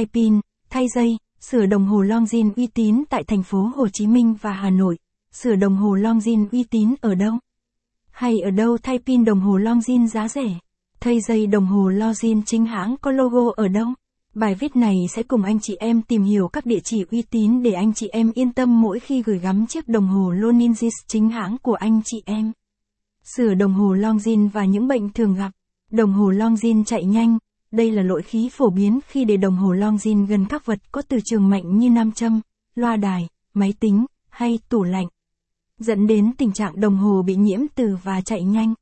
thay pin, thay dây, sửa đồng hồ Longines uy tín tại thành phố Hồ Chí Minh và Hà Nội. Sửa đồng hồ Longines uy tín ở đâu? Hay ở đâu thay pin đồng hồ Longines giá rẻ? Thay dây đồng hồ Longines chính hãng có logo ở đâu? Bài viết này sẽ cùng anh chị em tìm hiểu các địa chỉ uy tín để anh chị em yên tâm mỗi khi gửi gắm chiếc đồng hồ Longines chính hãng của anh chị em. Sửa đồng hồ Longines và những bệnh thường gặp. Đồng hồ Longines chạy nhanh, đây là lỗi khí phổ biến khi để đồng hồ Longines gần các vật có từ trường mạnh như nam châm, loa đài, máy tính, hay tủ lạnh. Dẫn đến tình trạng đồng hồ bị nhiễm từ và chạy nhanh.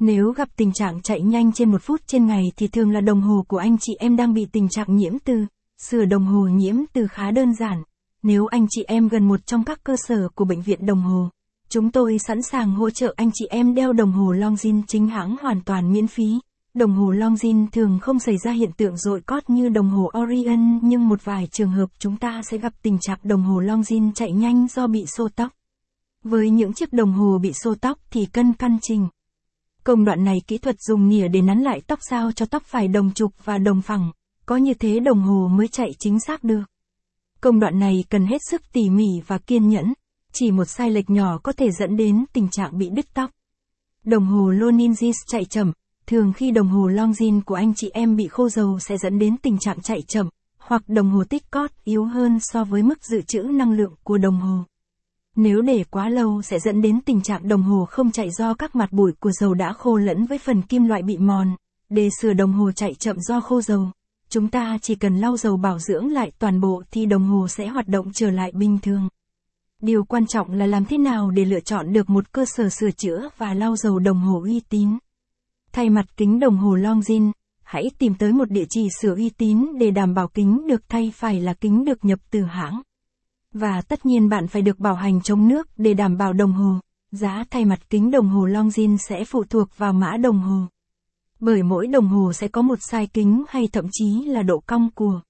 Nếu gặp tình trạng chạy nhanh trên một phút trên ngày thì thường là đồng hồ của anh chị em đang bị tình trạng nhiễm từ. Sửa đồng hồ nhiễm từ khá đơn giản. Nếu anh chị em gần một trong các cơ sở của bệnh viện đồng hồ, chúng tôi sẵn sàng hỗ trợ anh chị em đeo đồng hồ Longines chính hãng hoàn toàn miễn phí. Đồng hồ Longines thường không xảy ra hiện tượng rội cót như đồng hồ Orion nhưng một vài trường hợp chúng ta sẽ gặp tình trạng đồng hồ Longines chạy nhanh do bị xô tóc. Với những chiếc đồng hồ bị xô tóc thì cân căn chỉnh. Công đoạn này kỹ thuật dùng nỉa để nắn lại tóc sao cho tóc phải đồng trục và đồng phẳng, có như thế đồng hồ mới chạy chính xác được. Công đoạn này cần hết sức tỉ mỉ và kiên nhẫn, chỉ một sai lệch nhỏ có thể dẫn đến tình trạng bị đứt tóc. Đồng hồ Loningis chạy chậm, thường khi đồng hồ Longines của anh chị em bị khô dầu sẽ dẫn đến tình trạng chạy chậm, hoặc đồng hồ tích cót yếu hơn so với mức dự trữ năng lượng của đồng hồ. Nếu để quá lâu sẽ dẫn đến tình trạng đồng hồ không chạy do các mặt bụi của dầu đã khô lẫn với phần kim loại bị mòn. Để sửa đồng hồ chạy chậm do khô dầu, chúng ta chỉ cần lau dầu bảo dưỡng lại toàn bộ thì đồng hồ sẽ hoạt động trở lại bình thường. Điều quan trọng là làm thế nào để lựa chọn được một cơ sở sửa chữa và lau dầu đồng hồ uy tín. Thay mặt kính đồng hồ Longines, hãy tìm tới một địa chỉ sửa uy tín để đảm bảo kính được thay phải là kính được nhập từ hãng. Và tất nhiên bạn phải được bảo hành chống nước để đảm bảo đồng hồ. Giá thay mặt kính đồng hồ Longines sẽ phụ thuộc vào mã đồng hồ. Bởi mỗi đồng hồ sẽ có một size kính hay thậm chí là độ cong của